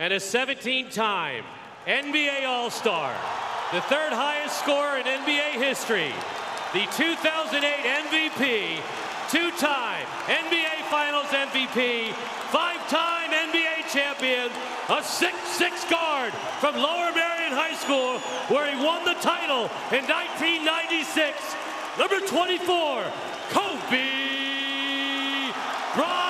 and a 17 time NBA All Star, the third highest scorer in NBA history, the 2008 MVP, two time NBA Finals MVP, five time NBA champion, a 6'6 guard from Lower Merion High School, where he won the title in 1996. Number 24, Kobe Bryant.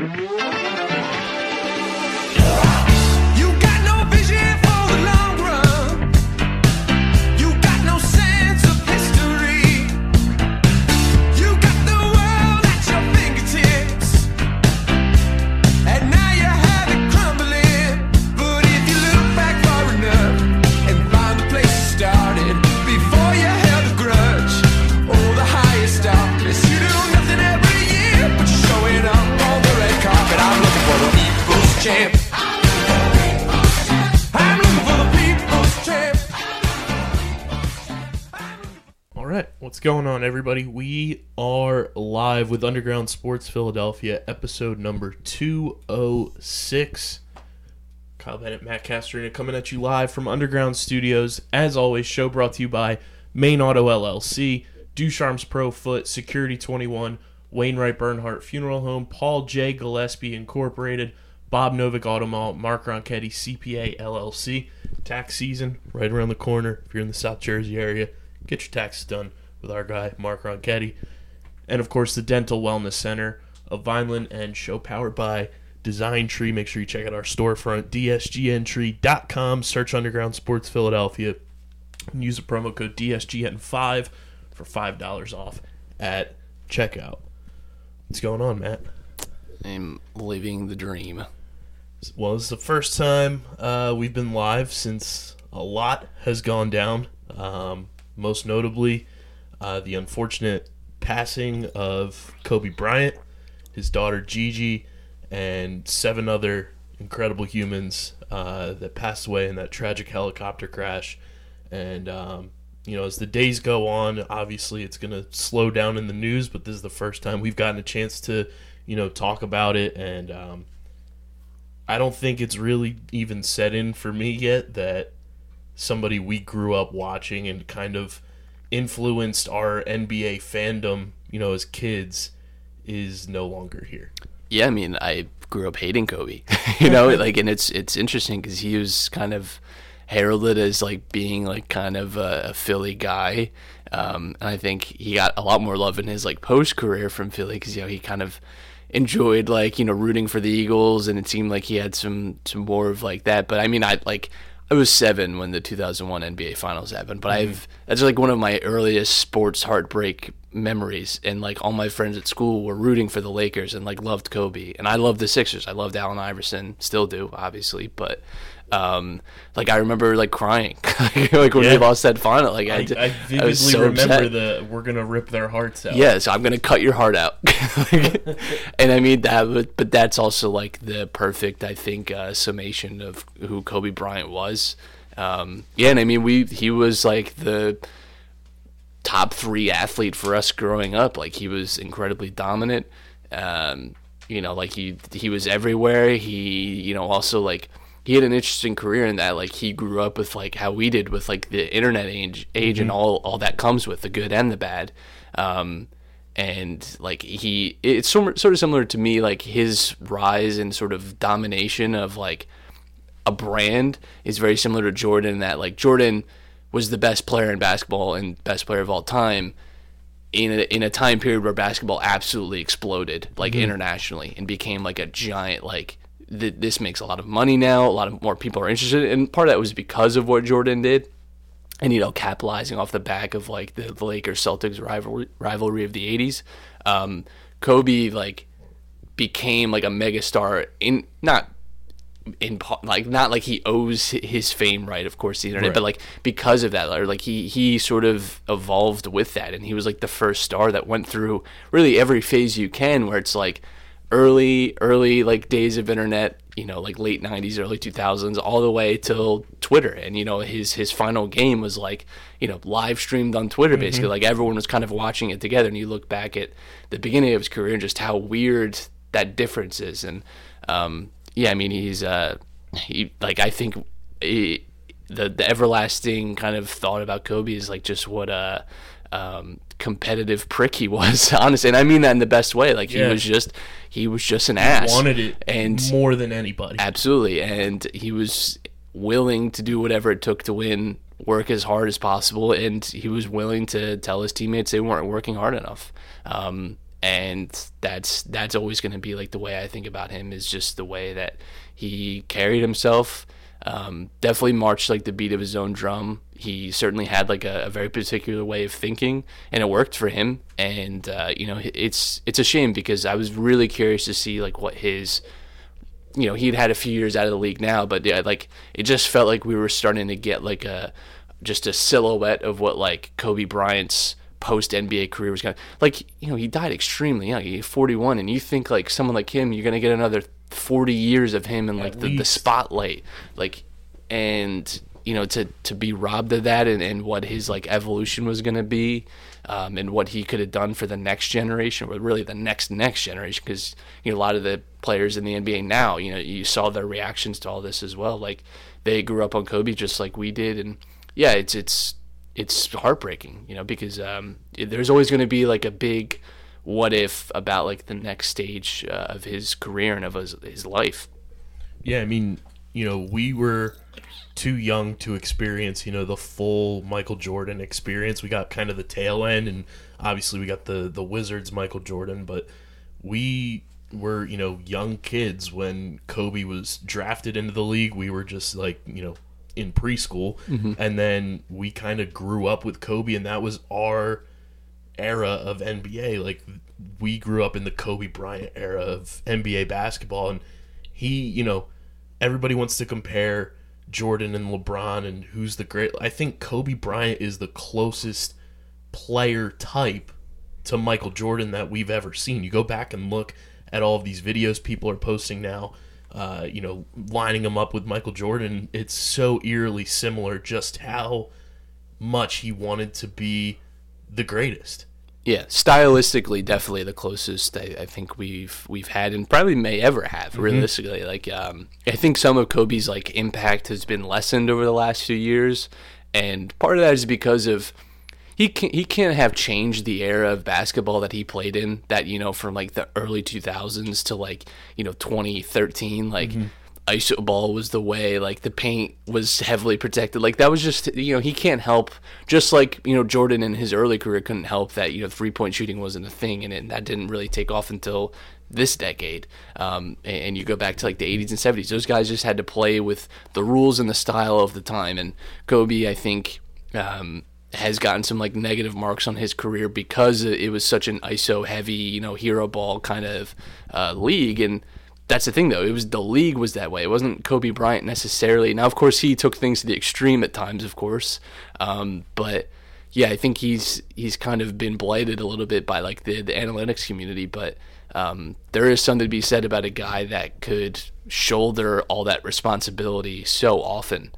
On, everybody? We are live with Underground Sports Philadelphia, episode number 206. Kyle Bennett, Matt Castrina coming at you live from Underground Studios. As always, show brought to you by Main Auto LLC, Ducharme's Pro Foot, Security 21, Wainwright Bernhardt Funeral Home, Paul J. Gillespie Incorporated, Bob Novick Auto Mall, Mark Ronchetti CPA LLC. Tax season right around the corner. If you're in the South Jersey area, get your taxes done with our guy Mark Ronchetti. And of course, the Dental Wellness Center of Vineland and show powered by Design Tree. Make sure you check out our storefront, dsgntree.com. Search Underground Sports Philadelphia and use the promo code DSGN5 for $5 off at checkout. What's going on, Matt? I'm living the dream. Well, it's the first time uh, we've been live since a lot has gone down. Um, most notably, uh, the unfortunate passing of Kobe Bryant, his daughter Gigi, and seven other incredible humans uh, that passed away in that tragic helicopter crash. And um, you know, as the days go on, obviously it's going to slow down in the news. But this is the first time we've gotten a chance to, you know, talk about it and. Um, I don't think it's really even set in for me yet that somebody we grew up watching and kind of influenced our NBA fandom, you know, as kids, is no longer here. Yeah, I mean, I grew up hating Kobe. you know, like, and it's it's interesting because he was kind of heralded as like being like kind of a, a Philly guy, um, and I think he got a lot more love in his like post career from Philly because you know he kind of enjoyed like you know rooting for the Eagles, and it seemed like he had some some more of like that. But I mean, I like I was seven when the 2001 NBA Finals happened, but mm-hmm. I've that's like one of my earliest sports heartbreak memories. And like all my friends at school were rooting for the Lakers and like loved Kobe, and I loved the Sixers. I loved Allen Iverson, still do, obviously, but. Um, like I remember like crying, like when Yeah. we lost that final. Like I, I, did- I I vividly was so remember upset. the we're gonna rip their hearts out. Yeah, so I'm gonna cut your heart out. and I mean that, but, but that's also like the perfect, I think, uh, summation of who Kobe Bryant was. Um, yeah, and I mean we he was like the top three athlete for us growing up. Like he was incredibly dominant. Um, you know, like he he was everywhere. He you know also like he had an interesting career in that like he grew up with like how we did with like the internet age age and all all that comes with the good and the bad. Um, and like he it's sort sort of similar to me like his rise and sort of domination of like a brand is very similar to Jordan that like Jordan was the best player in basketball and best player of all time in a, in a time period where basketball absolutely exploded like internationally and became like a giant like th- this makes a lot of money now a lot of more people are interested and part of that was because of what Jordan did and you know capitalizing off the back of like the, the Lakers Celtics rivalry rivalry of the 80s um, Kobe like became like a megastar in not in like not like he owes his fame right of course the internet Right. but like because of that or like he he sort of evolved with that and he was like the first star that went through really every phase you can where it's like early early like days of internet you know like late 90s early 2000s all the way till twitter. And you know his his final game was like you know live streamed on twitter basically. Like everyone was kind of watching it together. And you look back at the beginning of his career and just how weird that difference is. And um yeah i mean he's uh he like i think he, the the everlasting kind of thought about kobe is like just what a um competitive prick he was honestly and i mean that in the best way like Yeah. he was just he was just an ass Wanted it and more than anybody. Absolutely, and he was willing to do whatever it took to win, work as hard as possible, and he was willing to tell his teammates they weren't working hard enough. Um, and that's that's always going to be like the way I think about him is just the way that he carried himself. Um, definitely marched like the beat of his own drum. He certainly had like a, a very particular way of thinking, and it worked for him. And uh, you know, it's it's a shame because I was really curious to see like what his you know he'd had a few years out of the league now, but yeah, like it just felt like we were starting to get like a just a silhouette of what like Kobe Bryant's post NBA career was going. to Like you know he died extremely young, he's 41, and you think like someone like him, you're gonna get another 40 years of him in like the, the spotlight, like and you know to to be robbed of that and, and what his like evolution was going to be um, and what he could have done for the next generation or really the next next generation because you know a lot of the players in the NBA now you know you saw their reactions to all this as well. Like they grew up on Kobe just like we did and yeah it's it's it's heartbreaking you know because um, there's always going to be like a big what if about like the next stage uh, of his career and of his, his life. Yeah, I mean, you know, we were too young to experience, you know, the full Michael Jordan experience. We got kind of the tail end, and obviously we got the the Wizards Michael Jordan, but we were, you know, young kids when Kobe was drafted into the league. We were just like, you know, in preschool, mm-hmm. and then we kind of grew up with Kobe, and that was our era of NBA. Like we grew up in the Kobe Bryant era of NBA basketball, and he, you know, everybody wants to compare Jordan and LeBron and who's the great. I think Kobe Bryant is the closest player type to Michael Jordan that we've ever seen. You go back and look at all of these videos people are posting now. Uh, you know, lining him up with Michael Jordan, it's so eerily similar. Just how much he wanted to be the greatest. Yeah, stylistically, definitely the closest I, I think we've we've had and probably may ever have. Realistically, like um, I think some of Kobe's like impact has been lessened over the last few years, and part of that is because of he can he can't have changed the era of basketball that he played in. That you know from like the early two thousands to like you know twenty thirteen, like. ISO ball was the way, like the paint was heavily protected. Like that was just, you know, he can't help. Just like you know, Jordan in his early career couldn't help that you know three point shooting wasn't a thing, and, it, that didn't really take off until this decade. Um, and, and you go back to like the 80s and 70s; those guys just had to play with the rules and the style of the time. And Kobe, I think, um, has gotten some like negative marks on his career because it was such an ISO heavy, you know, hero ball kind of uh, league. And that's the thing, though. It was the league was that way. It wasn't Kobe Bryant necessarily. Now, of course, he took things to the extreme at times, of course. Um, but yeah, I think he's he's kind of been blighted a little bit by like the the analytics community. But um, there is something to be said about a guy that could shoulder all that responsibility so often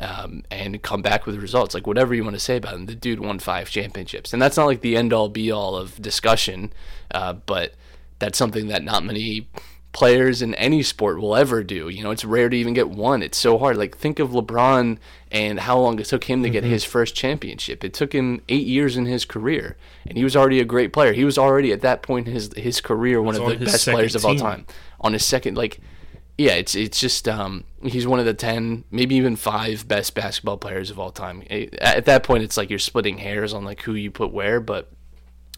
um, and come back with results. Like whatever you want to say about him, the dude won five championships, and that's not like the end all be all of discussion, uh, but that's something that not many players in any sport will ever do. You know, it's rare to even get one. It's so hard. Like think of LeBron and how long it took him to get his first championship. It took him eight years in his career, and he was already a great player. He was already at that point in his his career one of on the best players of all team. time. On his second, like yeah, it's it's just um, he's one of the ten, maybe even five best basketball players of all time. At that point, it's like you're splitting hairs on like who you put where, but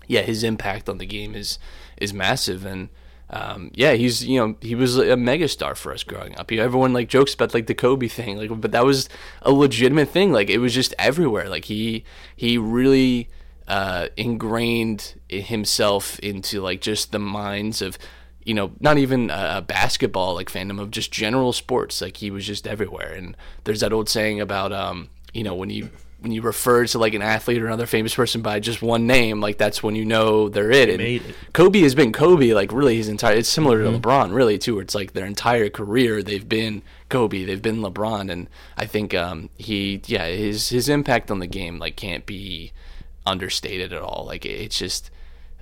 yeah, his impact on the game is is massive, and um, yeah, he's you know he was a megastar for us growing up. You know, everyone like jokes about like the Kobe thing, like, but that was a legitimate thing. Like it was just everywhere. Like he he really uh, ingrained himself into like just the minds of you know, not even a, basketball like fandom of just general sports. Like he was just everywhere. And there's that old saying about, um, you know, when you when you refer to like an athlete or another famous person by just one name, like that's when you know they're it. And made it. Kobe has been Kobe like really his entire. It's similar to LeBron really too, where it's like their entire career they've been Kobe, they've been LeBron, and I think um, he yeah his his impact on the game like can't be understated at all. Like it's just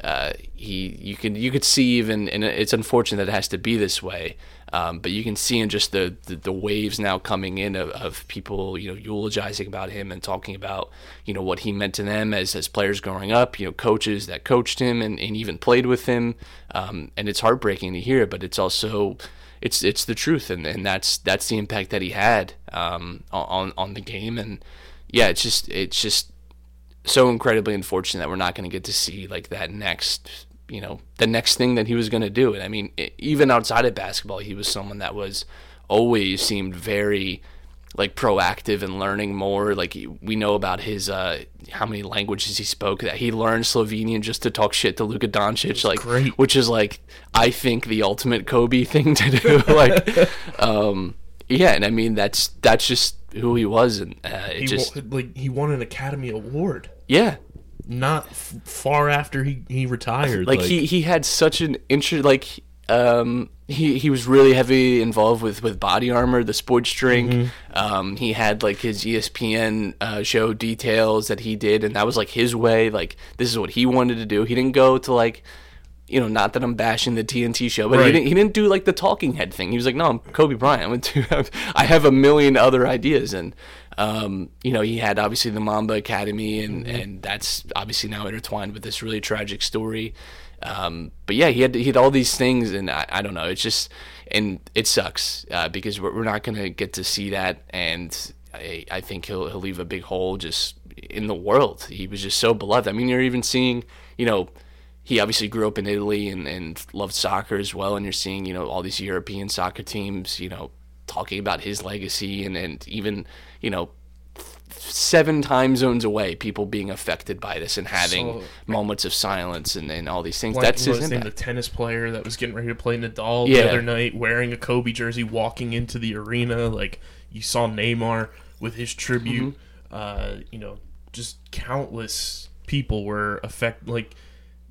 uh, he you can you could see even and it's unfortunate that it has to be this way. Um, but you can see in just the, the, the waves now coming in of, of people, you know, eulogizing about him and talking about, you know, what he meant to them as, as players growing up, you know, coaches that coached him and, and even played with him. Um, and it's heartbreaking to hear, but it's also, it's, it's the truth. And, and that's, that's the impact that he had, um, on, on the game. And yeah, it's just, it's just so incredibly unfortunate that we're not going to get to see like that next you know the next thing that he was going to do. And i mean even outside of basketball he was someone that was always seemed very like proactive and learning more. Like we know about his uh how many languages he spoke that he learned Slovenian just to talk shit to Luka Doncic like great. which is like I think the ultimate Kobe thing to do. Like um yeah and I mean that's that's just who he was and uh, it He just won, like he won an Academy Award. Yeah. Not f- far after he, he retired. like, he he had such an interest like um he he was really heavy involved with with body armor the sports drink. Um he had like his espn uh, show details that he did and that was like his way. Like this is what he wanted to do. He didn't go to like you know, not that I'm bashing the TNT show, but he didn't. He didn't do like the talking head thing. He was like, "No, I'm Kobe Bryant. I'm to, I have a million other ideas." And um, you know, he had obviously the Mamba Academy, and and that's obviously now intertwined with this really tragic story. Um, but yeah, he had he had all these things, and I, I don't know. It's just and it sucks uh, because we're, we're not gonna get to see that, and I, I think he'll he'll leave a big hole just in the world. He was just so beloved. I mean, you're even seeing, you know he obviously grew up in Italy and, and loved soccer as well. And you're seeing, you know, all these European soccer teams, you know, talking about his legacy and, and even, you know, seven time zones away, people being affected by this and having So- moments of silence and, and all these things. Like, That's what his was his impact. the tennis player that was getting ready to play Nadal Yeah. the other night, wearing a Kobe jersey, walking into the arena. Like you saw Neymar with his tribute. Mm-hmm. Uh, you know, just countless people were affected. Like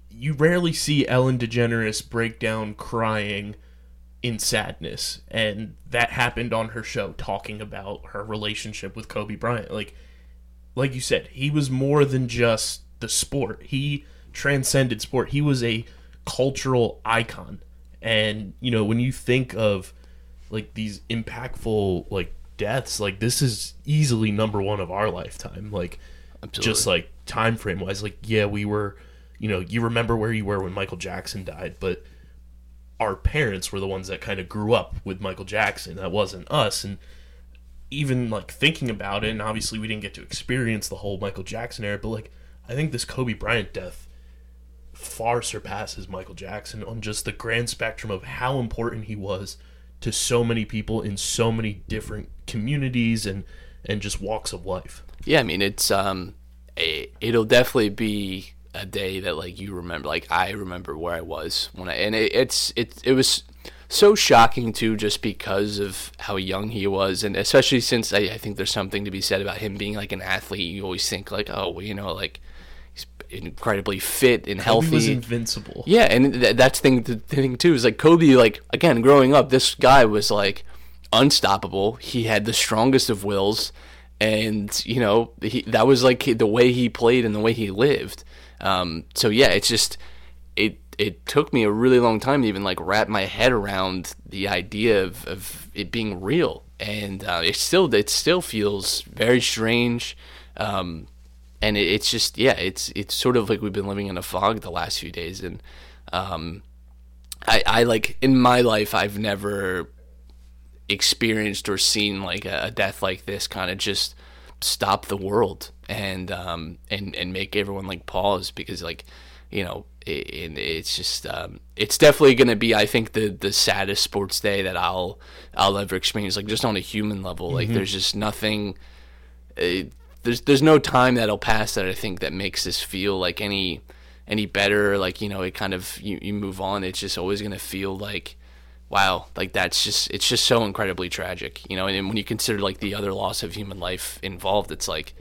you rarely see Ellen DeGeneres break down crying in sadness, and that happened on her show, talking about her relationship with Kobe Bryant. Like like you said, he was more than just the sport. He transcended sport. He was a cultural icon. And, you know, when you think of like these impactful like deaths, like this is easily number 1 of our lifetime. Like just like time frame wise, like yeah, we were, you know, you remember where you were when Michael Jackson died, but our parents were the ones that kind of grew up with Michael Jackson. That wasn't us and even like thinking about it, and obviously we didn't get to experience the whole Michael Jackson era, but like I think this Kobe Bryant death far surpasses Michael Jackson on just the grand spectrum of how important he was to so many people in so many different communities and and just walks of life. Yeah, I mean it's um, it, it'll definitely be a day that like you remember. Like I remember where I was when I and it, it's it it was so shocking too, just because of how young he was, and especially since I, I think there's something to be said about him being like an athlete. You always think like, oh, well, you know, like he's incredibly fit and healthy. He was invincible. Yeah, and th- that's thing the thing too is like Kobe. Like again, growing up, this guy was like unstoppable. He had the strongest of wills, and you know he, that was like the way he played and the way he lived. Um, so yeah, it's just it. It took me a really long time to even like wrap my head around the idea of, of it being real, and uh, it still it still feels very strange. Um, and it, it's just yeah, it's it's sort of like we've been living in a fog the last few days, and um, I I like in my life I've never experienced or seen like a, a death like this kind of just stop the world and um and and make everyone like pause because like you know it, it, it's just um it's definitely gonna be I think the the saddest sports day that I'll I'll ever experience like just on a human level like there's just nothing uh, there's there's no time that'll pass that I think that makes this feel like any any better, like you know, it kind of you, you move on. It's just always gonna feel like, wow, like that's just it's just so incredibly tragic, you know. And, when you consider like the other loss of human life involved, it's like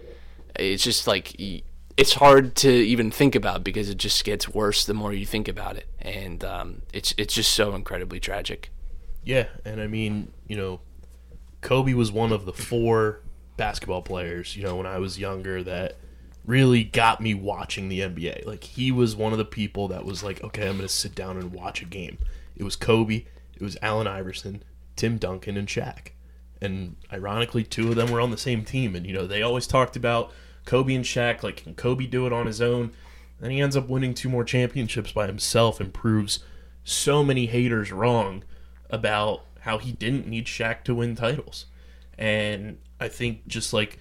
it's just like it's hard to even think about because it just gets worse the more you think about it, and um, it's it's just so incredibly tragic. Yeah, and I mean, you know, Kobe was one of the four basketball players, you know, when I was younger that really got me watching the NBA. Like he was one of the people that was like, okay, I'm going to sit down and watch a game. It was Kobe, it was Allen Iverson, Tim Duncan and Shaq. And ironically, two of them were on the same team and you know, they always talked about Kobe and Shaq like can Kobe do it on his own? Then he ends up winning two more championships by himself and proves so many haters wrong about how he didn't need Shaq to win titles. And I think just like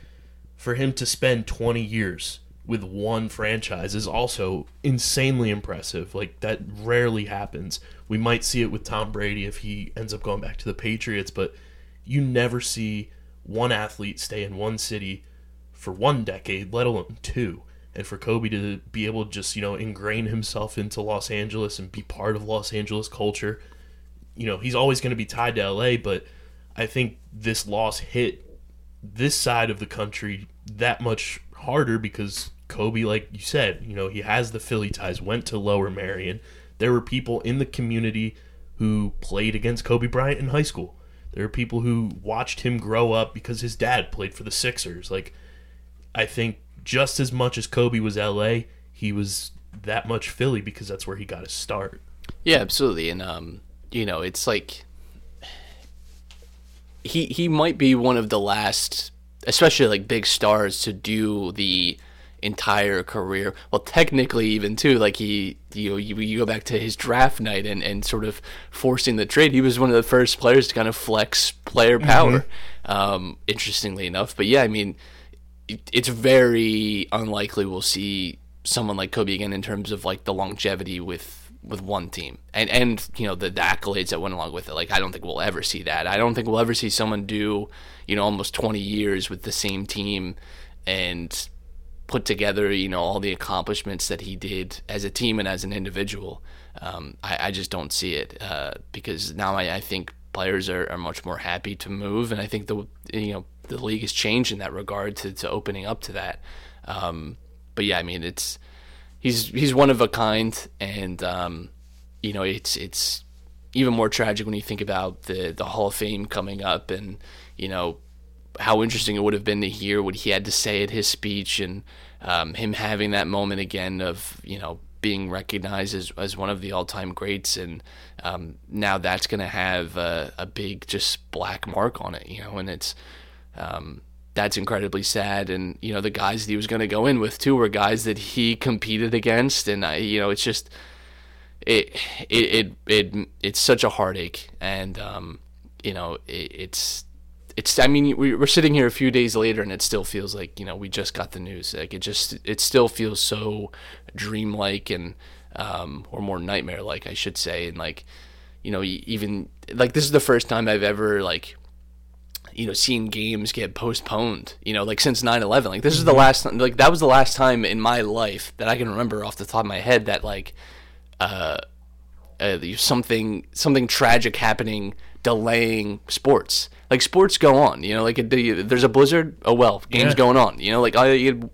for him to spend 20 years with one franchise is also insanely impressive. Like that rarely happens. We might see it with Tom Brady if he ends up going back to the Patriots, but you never see one athlete stay in one city for one decade, let alone two. And for Kobe to be able to just, you know, ingrain himself into Los Angeles and be part of Los Angeles culture, you know, he's always going to be tied to LA, but I think this loss hit this side of the country that much harder because Kobe, like you said, you know, he has the Philly ties, went to Lower Merion. There were people in the community who played against Kobe Bryant in high school. There are people who watched him grow up because his dad played for the Sixers. Like, I think just as much as Kobe was LA, he was that much Philly because that's where he got his start. Yeah, absolutely. And um, you know, it's like he he might be one of the last, especially like big stars, to do the entire career. Well, technically, even too, like he, you know, you, you go back to his draft night and, and sort of forcing the trade. He was one of the first players to kind of flex player power. Um, interestingly enough, but yeah, I mean, it's very unlikely we'll see someone like Kobe again in terms of like the longevity with with one team and and you know the, the accolades that went along with it. Like I don't think we'll ever see that. I don't think we'll ever see someone do you know almost 20 years with the same team and put together you know all the accomplishments that he did as a team and as an individual. Um, I, I just don't see it uh, because now I, I think players are, are much more happy to move, and I think the you know the league has changed in that regard to, to opening up to that. Um, but yeah, I mean it's he's he's one of a kind, and um, you know it's it's even more tragic when you think about the the Hall of Fame coming up, and you know how interesting it would have been to hear what he had to say at his speech, and um, him having that moment again of you know being recognized as, as one of the all-time greats and um, now that's going to have a, a big just black mark on it you know and it's um, that's incredibly sad. And you know, the guys that he was going to go in with too were guys that he competed against, and I, you know, it's just it it it, it it's such a heartache, and um, you know, it, it's. It's. I mean, we- we're sitting here a few days later, and it still feels like you know we just got the news. Like it just, it still feels so dreamlike and, um, or more nightmare-like, I should say. And like, you know, even like this is the first time I've ever like you know seeing games get postponed you know like since 9-11 like this is the last time. like that was the last time in my life that i can remember off the top of my head that like uh, uh something something tragic happening delaying sports like sports go on you know like it, there's a blizzard oh well games Yeah. going on you know like I, it, it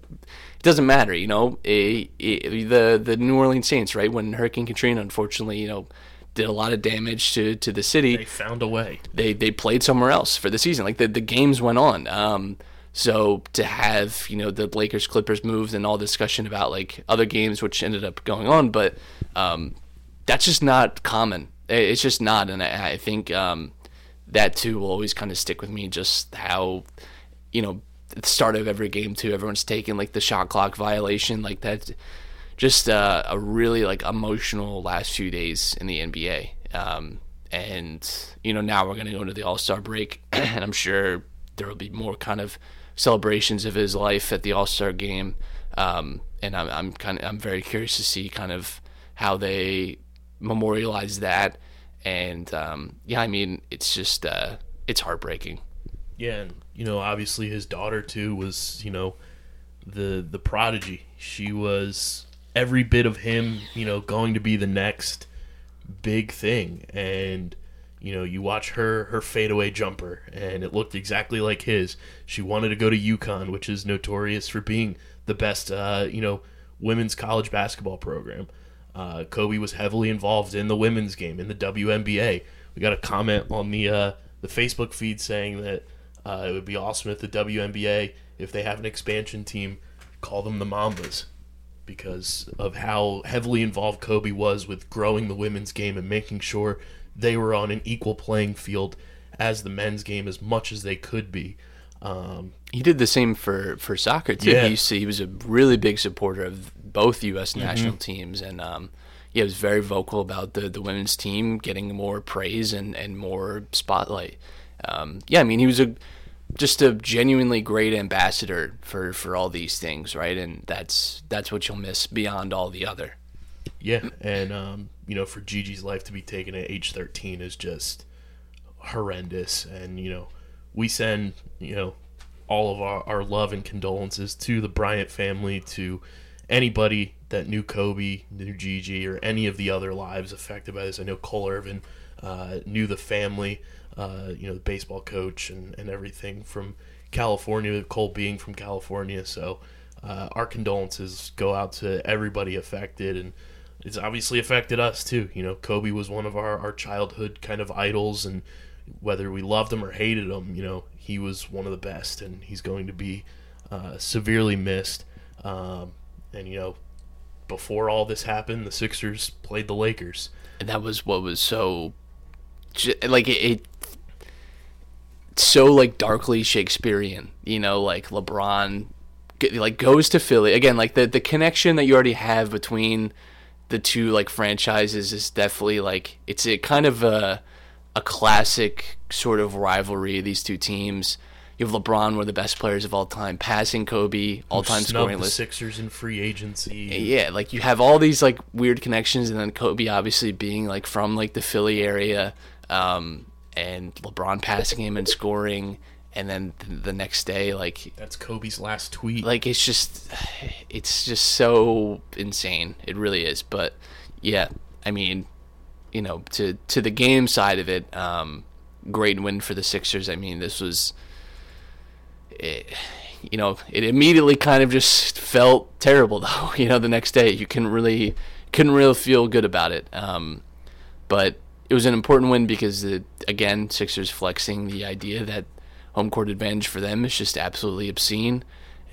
doesn't matter you know Eh, eh, the the new orleans saints right when hurricane katrina unfortunately you know did a lot of damage to to the city They found a way. they they played somewhere else for the season. Like the the games went on. Um, so to have you know the Lakers Clippers moves and all discussion about like other games which ended up going on, but um, that's just not common. It's just not, and I, I think um, that too will always kind of stick with me. Just how you know at the start of every game too, everyone's taking like the shot clock violation, like that. Just uh, a really like emotional last few days in the NBA. Um, and you know now we're going to go into the All Star break, and I'm sure there will be more kind of celebrations of his life at the All Star game. Um, and I'm, I'm kind of I'm very curious to see kind of how they memorialize that. And um, yeah, I mean it's just uh, it's heartbreaking. Yeah, and you know, obviously his daughter too was, you know, the the prodigy. She was every bit of him, you know, going to be the next big thing. And you know, you watch her her fadeaway jumper, and it looked exactly like his. She wanted to go to UConn, which is notorious for being the best, uh, you know, women's college basketball program. Uh, Kobe was heavily involved in the women's game in the WNBA. We got a comment on the uh, the Facebook feed saying that uh, it would be awesome if the WNBA, if they have an expansion team, call them the Mambas because of how heavily involved Kobe was with growing the women's game and making sure they were on an equal playing field as the men's game as much as they could be. Um, He did the same for for soccer too. Yeah. He to, he was a really big supporter of both U.S. Mm-hmm. national teams, and um, he was very vocal about the the women's team getting more praise and and more spotlight. Um, yeah, I mean, he was a just a genuinely great ambassador for for all these things, right? And that's that's what you'll miss beyond all the other. Yeah, and um, you know, for Gigi's life to be taken at age 13 is just horrendous. And you know, we send you know all of our, our love and condolences to the Bryant family, to anybody that knew Kobe, knew Gigi, or any of the other lives affected by this. I know Cole Irvin uh, knew the family, uh, you know, the baseball coach and, and everything from California, Cole being from California. So uh, our condolences go out to everybody affected and it's obviously affected us too. You know, Kobe was one of our, our childhood kind of idols, and whether we loved him or hated him, you know, he was one of the best, and he's going to be uh, severely missed. Um, and you know, before all this happened, the Sixers played the Lakers. and that was what was so like it, it so like darkly shakespearean you know like lebron like goes to philly again like the the connection that you already have between the two like franchises is definitely like it's a kind of a a classic sort of rivalry these two teams you have LeBron, one of the best players of all time, passing Kobe, all-time scoring the list. Sixers in free agency. Yeah, like you have all these like weird connections, and then Kobe obviously being like from like the Philly area, um, and LeBron passing him and scoring, and then th- the next day, like That's Kobe's last tweet. like it's just it's just so insane. It really is. But yeah, I mean, you know, to to the game side of it, um, great win for the Sixers. I mean, this was. It, you know, it immediately kind of just felt terrible though. You know, the next day you couldn't really couldn't really feel good about it. Um, but it was an important win because the, again, Sixers flexing the idea that home court advantage for them is just absolutely obscene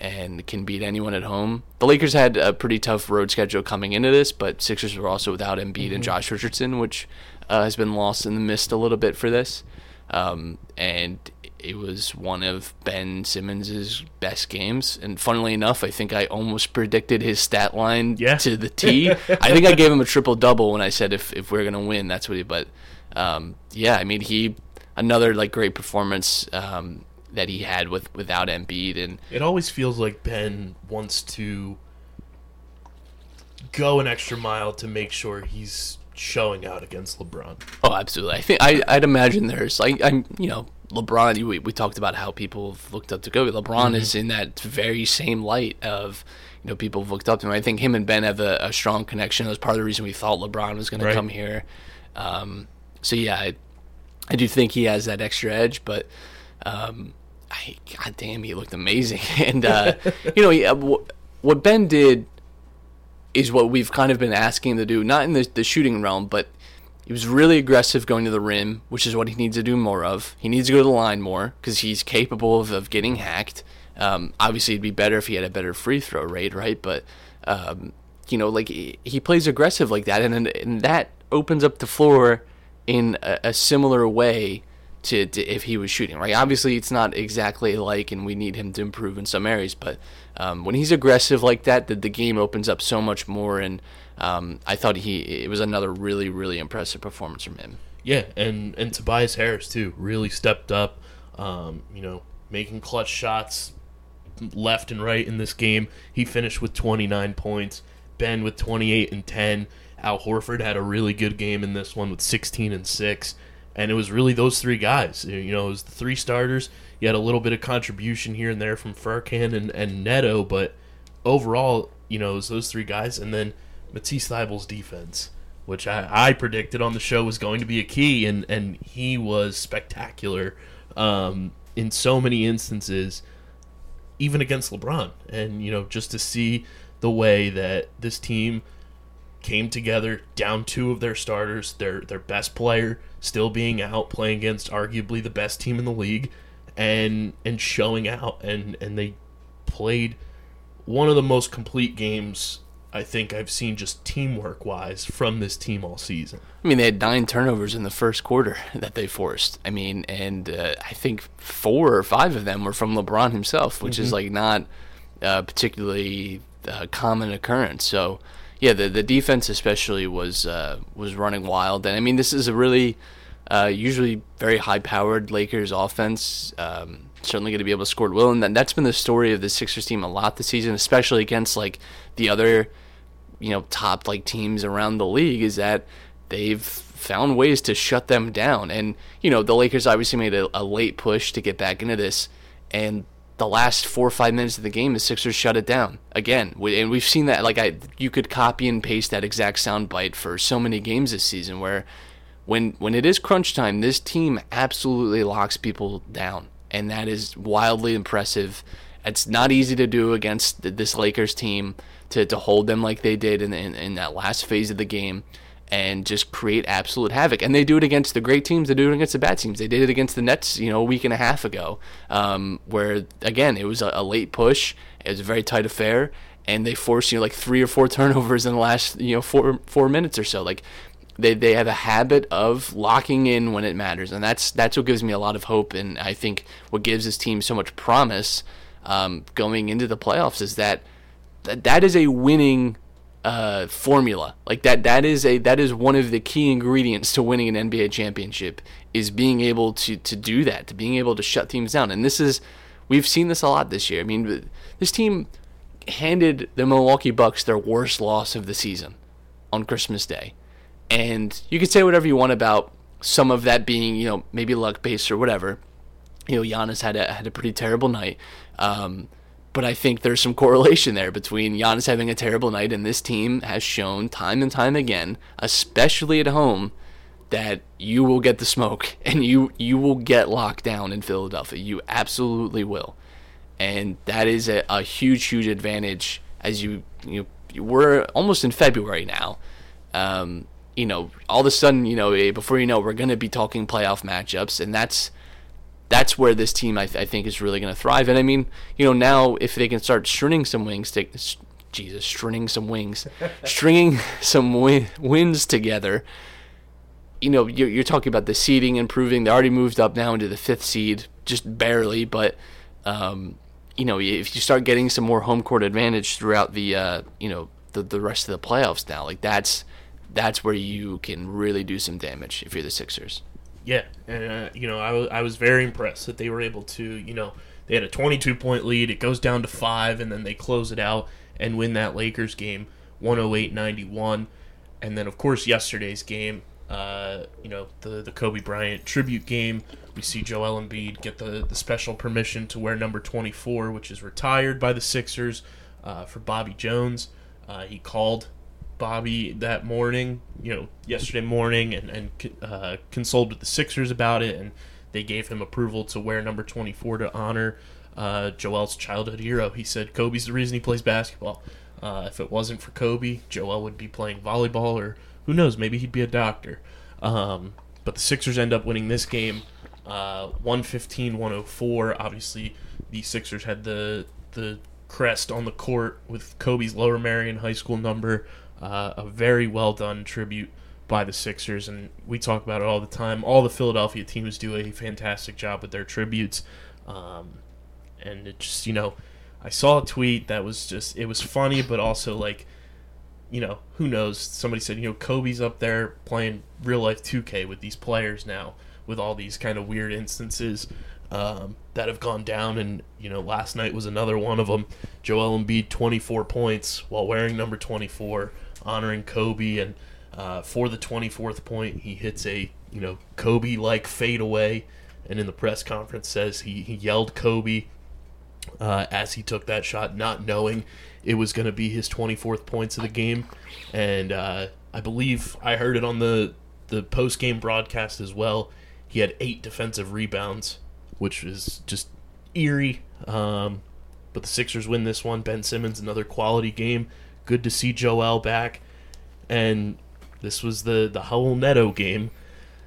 and can beat anyone at home. The Lakers had a pretty tough road schedule coming into this, but Sixers were also without Embiid and Josh Richardson, which uh, has been lost in the mist a little bit for this. Um, and it was one of Ben Simmons' best games. And funnily enough, I think I almost predicted his stat line Yeah. to the T. I think I gave him a triple double when I said if, if we're gonna win, that's what he. But um, yeah, I mean he another like great performance um, that he had with without Embiid and It always feels like Ben wants to go an extra mile to make sure he's showing out against LeBron. Oh, absolutely. I think I, I'd imagine there's like I'm you know LeBron. We, we talked about how people have looked up to Kobe. LeBron is in that very same light of you know people have looked up to him. I think him and Ben have a, a strong connection. That was part of the reason we thought LeBron was going to come here. Um, so yeah, I, I do think he has that extra edge, but. Um, I, God damn, he looked amazing. And, uh, you know, he, uh, wh- what Ben did is what we've kind of been asking him to do, not in the, the shooting realm, but he was really aggressive going to the rim, which is what he needs to do more of. He needs to go to the line more because he's capable of, of getting hacked. Um, obviously, it'd be better if he had a better free throw rate, right? But, um, you know, like he, plays aggressive like that, and, and, and that opens up the floor in a, a similar way to, to if he was shooting, right? Obviously, it's not exactly like, and we need him to improve in some areas, but um, when he's aggressive like that, the, the game opens up so much more. And um, I thought he it was another really really impressive performance from him. Yeah, and and Tobias Harris too really stepped up. Um, you know, making clutch shots left and right in this game. He finished with 29 points. Ben with 28 and 10. Al Horford had a really good game in this one with 16 and 6. And it was really those three guys. You know, it was the three starters. You had a little bit of contribution here and there from Furkan and, and Neto, but overall, you know, it was those three guys, and then Matisse Thybulle's defense, which I, I predicted on the show was going to be a key, and and he was spectacular um, in so many instances, even against LeBron, and you know, just to see the way that this team came together down two of their starters, their their best player still being out playing against arguably the best team in the league and and showing out. And and they played one of the most complete games I think I've seen just teamwork wise from this team all season. I mean, they had nine turnovers in the first quarter that they forced. I mean, and uh, I think four or five of them were from LeBron himself, which is like not uh, particularly uh, common occurrence. So, yeah, the the defense especially was uh, was running wild, and I mean, this is a really uh, usually very high powered Lakers offense. Um, certainly going to be able to score well. and that, that's been the story of the Sixers team a lot this season, especially against like the other you know top like teams around the league is that they've found ways to shut them down and you know the lakers obviously made a, a late push to get back into this and the last four or five minutes of the game the sixers shut it down again and we've seen that like i you could copy and paste that exact sound bite for so many games this season where when when it is crunch time, this team absolutely locks people down, and that is wildly impressive. It's not easy to do against this Lakers team to, to hold them like they did in, in in that last phase of the game, and just create absolute havoc. And they do it against the great teams. They do it against the bad teams. They did it against the Nets, you know, a week and a half ago, um, where again it was a, a late push. It was a very tight affair, and they forced you know like three or four turnovers in the last you know four four minutes or so. Like they they have a habit of locking in when it matters, and that's that's what gives me a lot of hope, and I think what gives this team so much promise um, going into the playoffs is that that, that is a winning uh, formula. Like that that is a that is one of the key ingredients to winning an NBA championship is being able to to do that, to being able to shut teams down, and this is we've seen this a lot this year. I mean, this team handed the Milwaukee Bucks their worst loss of the season on Christmas Day. And you could say whatever you want about some of that being, you know, maybe luck based or whatever. You know, Giannis had a had a pretty terrible night. Um, but I think there's some correlation there between Giannis having a terrible night and this team has shown time and time again, especially at home, that you will get the smoke and you you will get locked down in Philadelphia. You absolutely will. And that is a, a huge, huge advantage as you you we're almost in February now. Um, you know, all of a sudden, you know, eh, before you know, we're going to be talking playoff matchups, and that's that's where this team I, th- I think is really going to thrive. And I mean, you know, now if they can start stringing some wings, to, Jesus, stringing some wings, stringing some win- wins together. You know, you're, you're talking about the seeding improving. They already moved up now into the fifth seed, just barely. But um, you know, if you start getting some more home court advantage throughout the uh, you know the the rest of the playoffs now, like that's that's where you can really do some damage if you're the Sixers. Yeah, and uh, you know, I was I was very impressed that they were able to, you know, they had a 22 point lead. It goes down to five, and then they close it out and win that Lakers game, 108-91. And then, of course, yesterday's game, uh, you know, the the Kobe Bryant tribute game. We see Joel Embiid get the the special permission to wear number 24, which is retired by the Sixers uh, for Bobby Jones. Uh, he called Bobby that morning, you know, yesterday morning, and and uh, consulted with the Sixers about it, and they gave him approval to wear number 24 to honor uh, Joel's childhood hero. He said Kobe's the reason he plays basketball. Uh, if it wasn't for Kobe, Joel would be playing volleyball, or who knows, maybe he'd be a doctor. Um, but the Sixers end up winning this game, uh, 115 104. Obviously, the Sixers had the the crest on the court with Kobe's Lower Merion High School number. Uh, a very well done tribute by the Sixers, and we talk about it all the time. All the Philadelphia teams do a fantastic job with their tributes, um, and it just you know, I saw a tweet that was just it was funny, but also like, you know, who knows? Somebody said you know Kobe's up there playing real life 2K with these players now, with all these kind of weird instances um, that have gone down. And you know, last night was another one of them. Joel Embiid, 24 points while wearing number 24, honoring Kobe. And uh, for the 24th point, he hits a you know Kobe like fadeaway. And in the press conference, says he, he yelled Kobe uh, as he took that shot, not knowing it was going to be his 24th points of the game, and uh, I believe I heard it on the the post game broadcast as well. He had eight defensive rebounds, which is just eerie. Um, but the Sixers win this one. Ben Simmons, another quality game. Good to see Joel back. And this was the the Raul Neto game.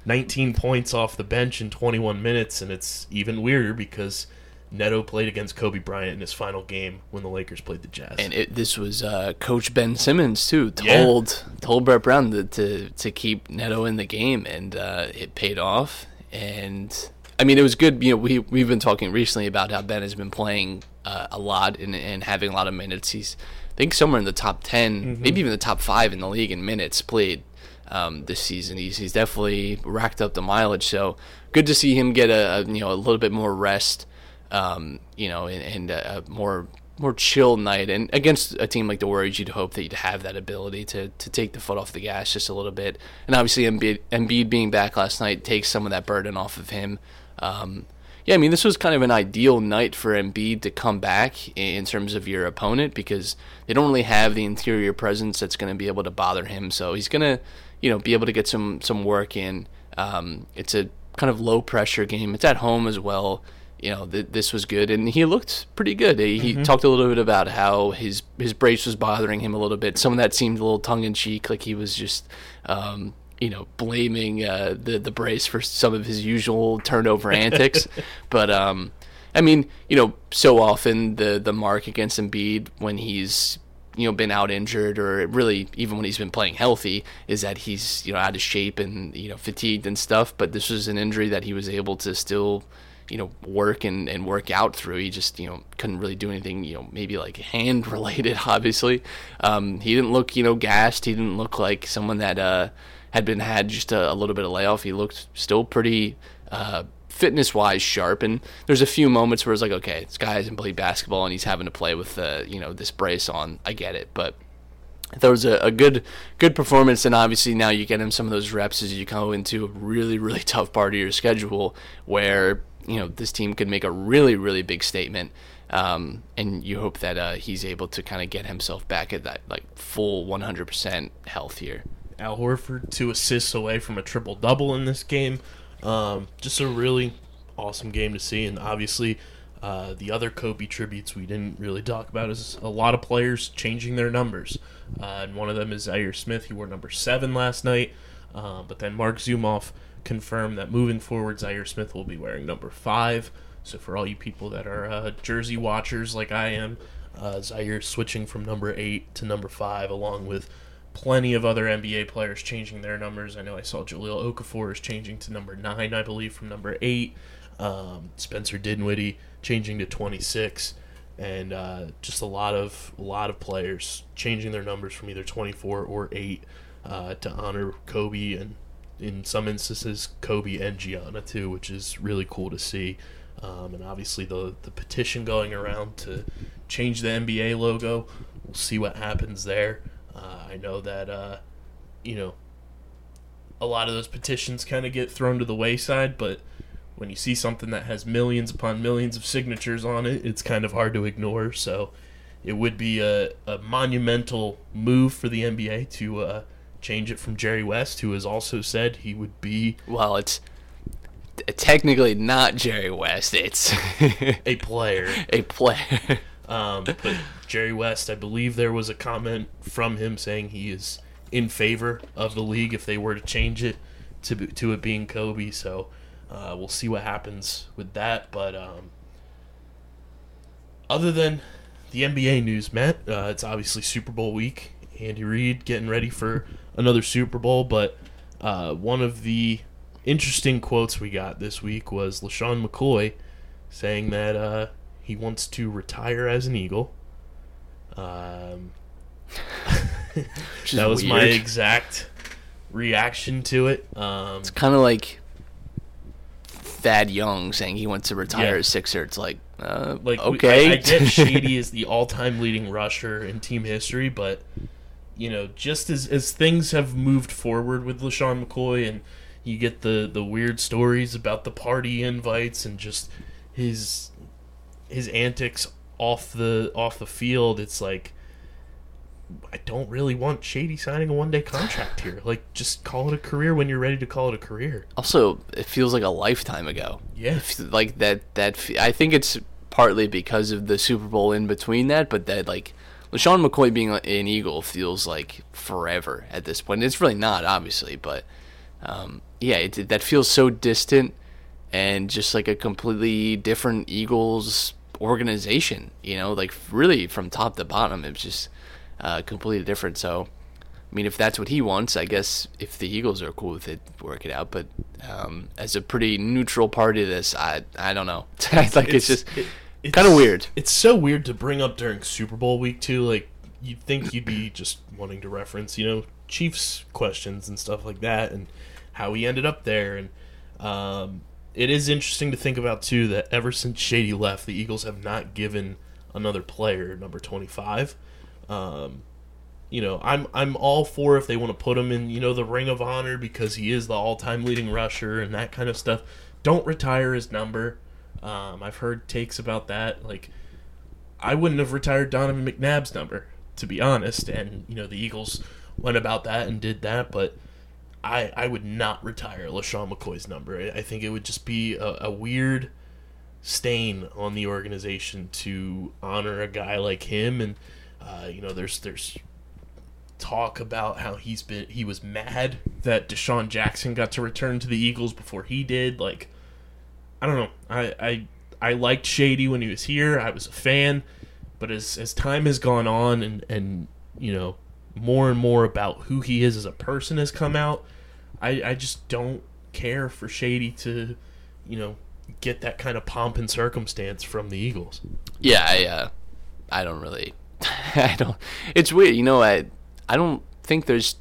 19 points off the bench in 21 minutes, and it's even weirder because Neto played against Kobe Bryant in his final game when the Lakers played the Jazz. And it, this was uh, Coach Ben Simmons too Yeah. told told Brett Brown to, to to keep Neto in the game, and uh, it paid off. And I mean, it was good. You know, we we've been talking recently about how Ben has been playing uh, a lot and, and having a lot of minutes. He's I think somewhere in the top 10 maybe even the top five in the league in minutes played um, this season. He's he's definitely racked up the mileage. So good to see him get a, a you know a little bit more rest. Um, you know, and, and a, a more more chill night. And against a team like the Warriors, you'd hope that you'd have that ability to, to take the foot off the gas just a little bit. And obviously, Embiid, Embiid being back last night takes some of that burden off of him. Um, yeah, I mean, this was kind of an ideal night for Embiid to come back in terms of your opponent because they don't really have the interior presence that's going to be able to bother him. So he's going to, you know, be able to get some some work in. Um, it's a kind of low pressure game. It's at home as well. You know, th- this was good, and he looked pretty good. He, he talked a little bit about how his his brace was bothering him a little bit. Some of that seemed a little tongue in cheek, like he was just. Um, you know, blaming uh, the the brace for some of his usual turnover antics, but um, I mean, you know, so often the the mark against Embiid when he's you know been out injured or really even when he's been playing healthy is that he's you know out of shape and you know fatigued and stuff. But this was an injury that he was able to still you know work and, and work out through. He just you know couldn't really do anything you know maybe like hand related. Obviously, um, he didn't look you know gassed. He didn't look like someone that uh, had been had just a, a little bit of layoff. He looked still pretty. Uh, fitness wise sharp and there's a few moments where it's like okay this guy hasn't played basketball and he's having to play with you know this brace on i get it but there was a, a good good performance and obviously now you get him some of those reps as you go into a really really tough part of your schedule where you know this team could make a really really big statement um, and you hope that uh, he's able to kind of get himself back at that like full 100% health here Al Horford two assists away from a triple double in this game. Um, just a really awesome game to see, and obviously uh, the other Kobe tributes we didn't really talk about is a lot of players changing their numbers, uh, and one of them is Zhaire Smith. He wore number seven last night, uh, but then Marc Zumoff confirmed that moving forward, Zhaire Smith will be wearing number five. So for all you people that are uh, jersey watchers like I am, uh, Zhaire switching from number eight to number five, along with plenty of other NBA players changing their numbers. I know I saw Jahlil Okafor is changing to number nine, I believe, from number eight. Um, Spencer Dinwiddie changing to 26, and uh, just a lot of a lot of players changing their numbers from either 24 or eight uh, to honor Kobe, and in some instances Kobe and Gianna too, which is really cool to see. Um, and obviously the the petition going around to change the NBA logo. We'll see what happens there. Uh, I know that uh, you know a lot of those petitions kind of get thrown to the wayside, but when you see something that has millions upon millions of signatures on it, it's kind of hard to ignore. So it would be a, a monumental move for the NBA to uh, change it from Jerry West, who has also said he would be well it's technically not jerry west it's a player. a player Um, but Jerry West, I believe there was a comment from him saying he is in favor of the league if they were to change it to to it being Kobe. So uh, we'll see what happens with that. But um, other than the NBA news, Matt, uh, it's obviously Super Bowl week. Andy Reid getting ready for another Super Bowl, but uh, one of the interesting quotes we got this week was LeSean McCoy saying that uh, he wants to retire as an Eagle. Um, that was my exact reaction to it. Um, it's kind of like Thad Young saying he wants to retire Yeah. as Sixer. It's like, uh, like we- okay, I, I get Shady is the all-time leading rusher in team history, but you know, just as as things have moved forward with LeSean McCoy, and you get the the weird stories about the party invites and just his his antics off the off the field, it's like I don't really want Shady signing a one day contract here. Like, just call it a career when you're ready to call it a career. Also, it feels like a lifetime ago. Yeah. Like that. That I think it's partly because of the Super Bowl in between that, but that like LeSean McCoy being an Eagle feels like forever at this point. It's really not, obviously, but um, yeah, it, that feels so distant and just like a completely different Eagles organization. You know, like really from top to bottom, it was just uh, completely different. So. I mean, if that's what he wants, I guess if the Eagles are cool with it, work it out. But um, as a pretty neutral party to this, I I don't know. like it's, just it- kind of weird. It's so weird to bring up during Super Bowl week too. Like you'd think you'd be just wanting to reference, you know, Chiefs questions and stuff like that, and how he ended up there. And um, it is interesting to think about too that ever since Shady left, the Eagles have not given another player number twenty five. Um, you know, I'm I'm all for if they want to put him in, you know, the Ring of Honor because he is the all-time leading rusher and that kind of stuff. Don't retire his number. Um, I've heard takes about that. Like, I wouldn't have retired Donovan McNabb's number, to be honest. And you know, the Eagles went about that and did that, but I I would not retire LeSean McCoy's number. I, I think it would just be a, a weird stain on the organization to honor a guy like him. And uh, you know, there's there's talk about how he's been he was mad that DeSean Jackson got to return to the Eagles before he did. Like, I don't know. I I I liked Shady when he was here. I was a fan, but as as time has gone on and and you know more and more about who he is as a person has come out, I I just don't care for Shady to you know get that kind of pomp and circumstance from the Eagles. Yeah, I uh, I don't really. I don't. It's weird, you know. I I don't think there's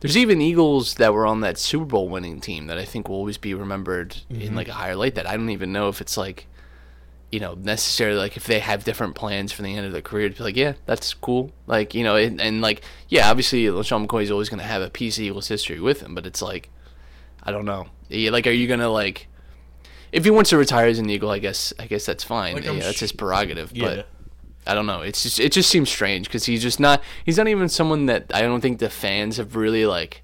there's even Eagles that were on that Super Bowl winning team that I think will always be remembered in like a higher light. That I don't even know if it's like you know necessarily like if they have different plans for the end of their career to be like yeah that's cool like you know and, and like yeah obviously LeSean McCoy is always going to have a piece of Eagles history with him but it's like I don't know like are you gonna like if he wants to retire as an Eagle I guess I guess that's fine Like, yeah, I'm that's his prerogative Yeah. but I don't know. It's just it just seems strange because he's just not he's not even someone that I don't think the fans have really like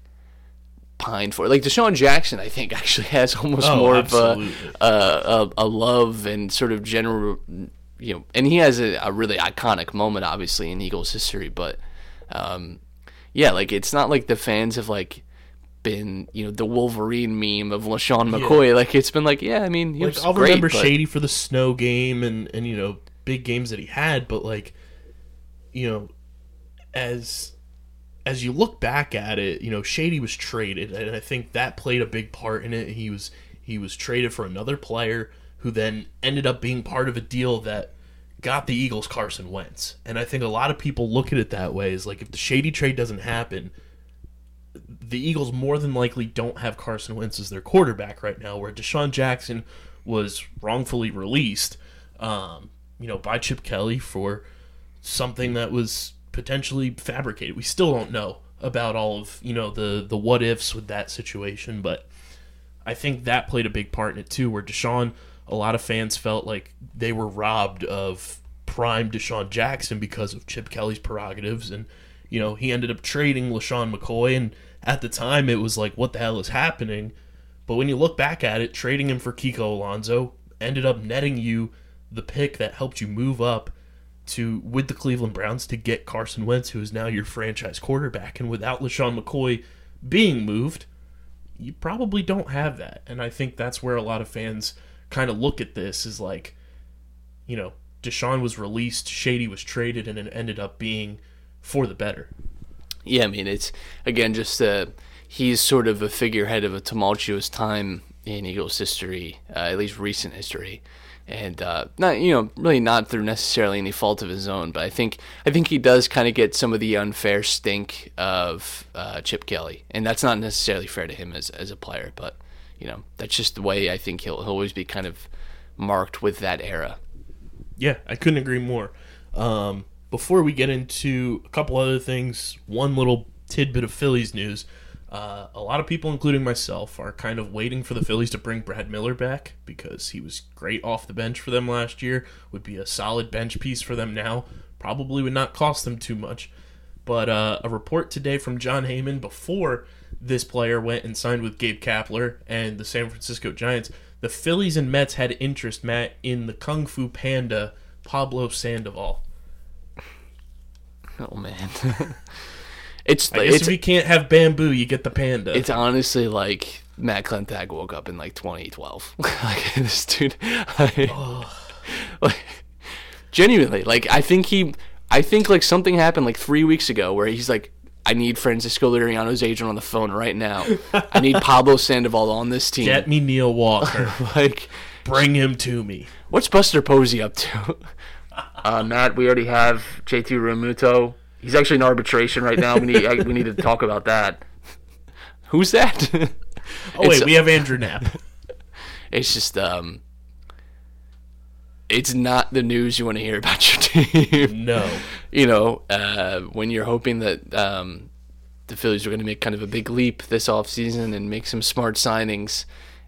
pined for. Like DeSean Jackson, I think actually has almost Oh, more absolutely. of a, a a love and sort of general you know, and he has a, a really iconic moment obviously in Eagles history, but um, yeah, like it's not like the fans have like been you know the Wolverine meme of LeSean McCoy. Like it's been like yeah, I mean he like I'll great, remember but- Shady for the snow game and and you know big games that he had, but like you know as as you look back at it, you know Shady was traded, and I think that played a big part in it. He was he was traded for another player who then ended up being part of a deal that got the Eagles Carson Wentz, and I think a lot of people look at it that way. Is like if the Shady trade doesn't happen, the Eagles more than likely don't have Carson Wentz as their quarterback right now, where DeSean Jackson was wrongfully released, um, you know, by Chip Kelly for something that was potentially fabricated. We still don't know about all of you know the the what ifs with that situation, but I think that played a big part in it too. Where DeSean, a lot of fans felt like they were robbed of prime DeSean Jackson because of Chip Kelly's prerogatives, and you know he ended up trading LeSean McCoy, and at the time it was like, what the hell is happening? But when you look back at it, trading him for Kiko Alonso ended up netting you the pick that helped you move up to with the Cleveland Browns to get Carson Wentz, who is now your franchise quarterback. And without LeSean McCoy being moved, you probably don't have that. And I think that's where a lot of fans kind of look at this is like, you know, DeSean was released, Shady was traded, and it ended up being for the better. Yeah, I mean, it's again just uh, he's sort of a figurehead of a tumultuous time in Eagles history, uh, at least recent history, and uh, not you know really not through necessarily any fault of his own, but I think I think he does kind of get some of the unfair stink of uh, Chip Kelly, and that's not necessarily fair to him as as a player, but you know that's just the way I think he'll, he'll always be kind of marked with that era. Yeah, I couldn't agree more. Um, before we get into a couple other things, one little tidbit of Phillies news. Uh, a lot of people, including myself, are kind of waiting for the Phillies to bring Brad Miller back because he was great off the bench for them last year. Would be a solid bench piece for them now. Probably would not cost them too much. But uh, a report today from Jon Heyman before this player went and signed with Gabe Kapler and the San Francisco Giants. The Phillies and Mets had interest, Matt, in the Kung Fu Panda Pablo Sandoval. Oh man, it's I guess it's if you can't have bamboo, you get the panda. it's honestly like Matt Klentak woke up in like 2012. like this dude, like, like, genuinely, like I think he, I think like something happened like three weeks ago where he's like, I need Francisco Liriano's agent on the phone right now. I need Pablo Sandoval on this team. Get me Neil Walker. Like, Bring him to me. what's Buster Posey up to? Uh, Matt, we already have JT Realmuto. He's actually in arbitration right now. We need I, we need to talk about that. Who's that? Oh wait, we have Andrew Knapp. it's just um it's not the news you want to hear about your team. No. you know, uh, when you're hoping that um, the Phillies are going to make kind of a big leap this offseason and make some smart signings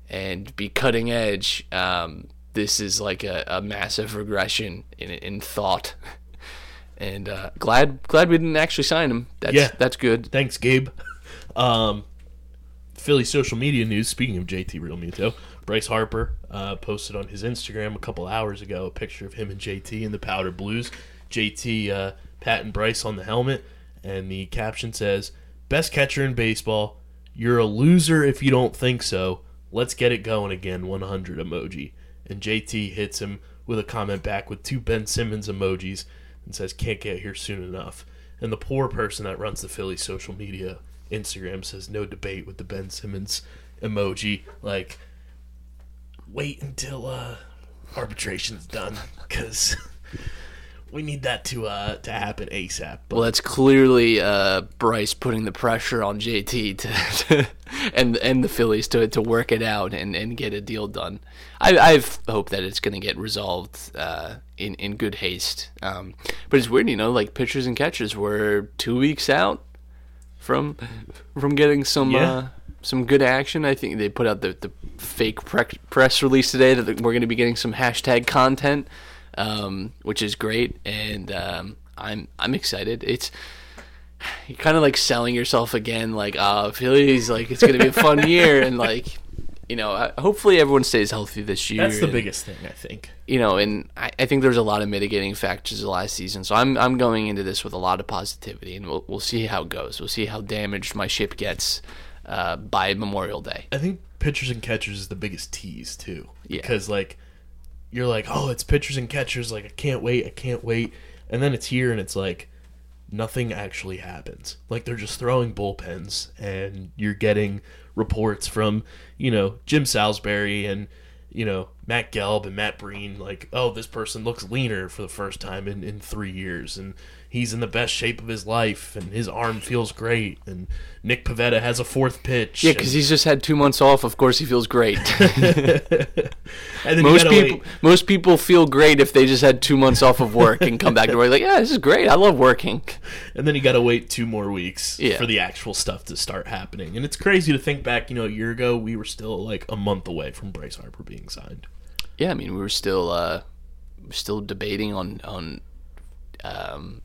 and be cutting edge, um, this is like a, a massive regression in in thought. And uh, glad glad we didn't actually sign him. That's Yeah. that's good. Thanks, Gabe. Um, Philly social media news. Speaking of JT Realmuto, Bryce Harper uh, posted on his Instagram a couple hours ago a picture of him and JT in the powder blues. JT uh, patting Bryce on the helmet, and the caption says, "Best catcher in baseball. You're a loser if you don't think so. Let's get it going again." 100 emoji, and JT hits him with a comment back with two Ben Simmons emojis and says, "Can't get here soon enough." And the poor person that runs the Philly social media Instagram says, "No debate with the Ben Simmons emoji." Like, wait until uh, arbitration's done because we need that to uh, to happen ASAP. But Well, that's clearly uh, Bryce putting the pressure on JT to, and and the Phillies to to work it out and, and get a deal done. I I've hope that it's going to get resolved uh, in in good haste. Um, but it's weird, you know, like pitchers and catchers were two weeks out from from getting some. Yeah. Uh, some good action. I think they put out the, the fake pre- press release today that we're going to be getting some hashtag content, um, which is great, and um, I'm I'm excited. It's you're kind of like selling yourself again, like uh, Phillies, like it's going to be a fun year, and like you know, uh, hopefully everyone stays healthy this year. that's the and- biggest thing I think. you know, and I, I think there's a lot of mitigating factors the last season. So I'm I'm going into this with a lot of positivity, and we'll we'll see how it goes. We'll see how damaged my ship gets uh, by Memorial Day. I think pitchers and catchers is the biggest tease too. Yeah. Because like you're like, oh, it's pitchers and catchers. Like I can't wait, I can't wait, and then it's here and it's like nothing actually happens. Like they're just throwing bullpens, and you're getting reports from you know Jim Salisbury and you know Matt Gelb and Matt Breen. Like, oh, this person looks leaner for the first time in in three years, and he's in the best shape of his life, and his arm feels great, and Nick Pivetta has a fourth pitch. Yeah, and- because he's just had two months off. Of course, he feels great. And then most people, wait. most people feel great if they just had two months off of work and come back to work. Like, yeah, this is great. I love working. and then you got to wait two more weeks Yeah. for the actual stuff to start happening. And it's crazy to think back. You know, a year ago we were still like a month away from Bryce Harper being signed. Yeah, I mean, we were still uh, still debating on on um,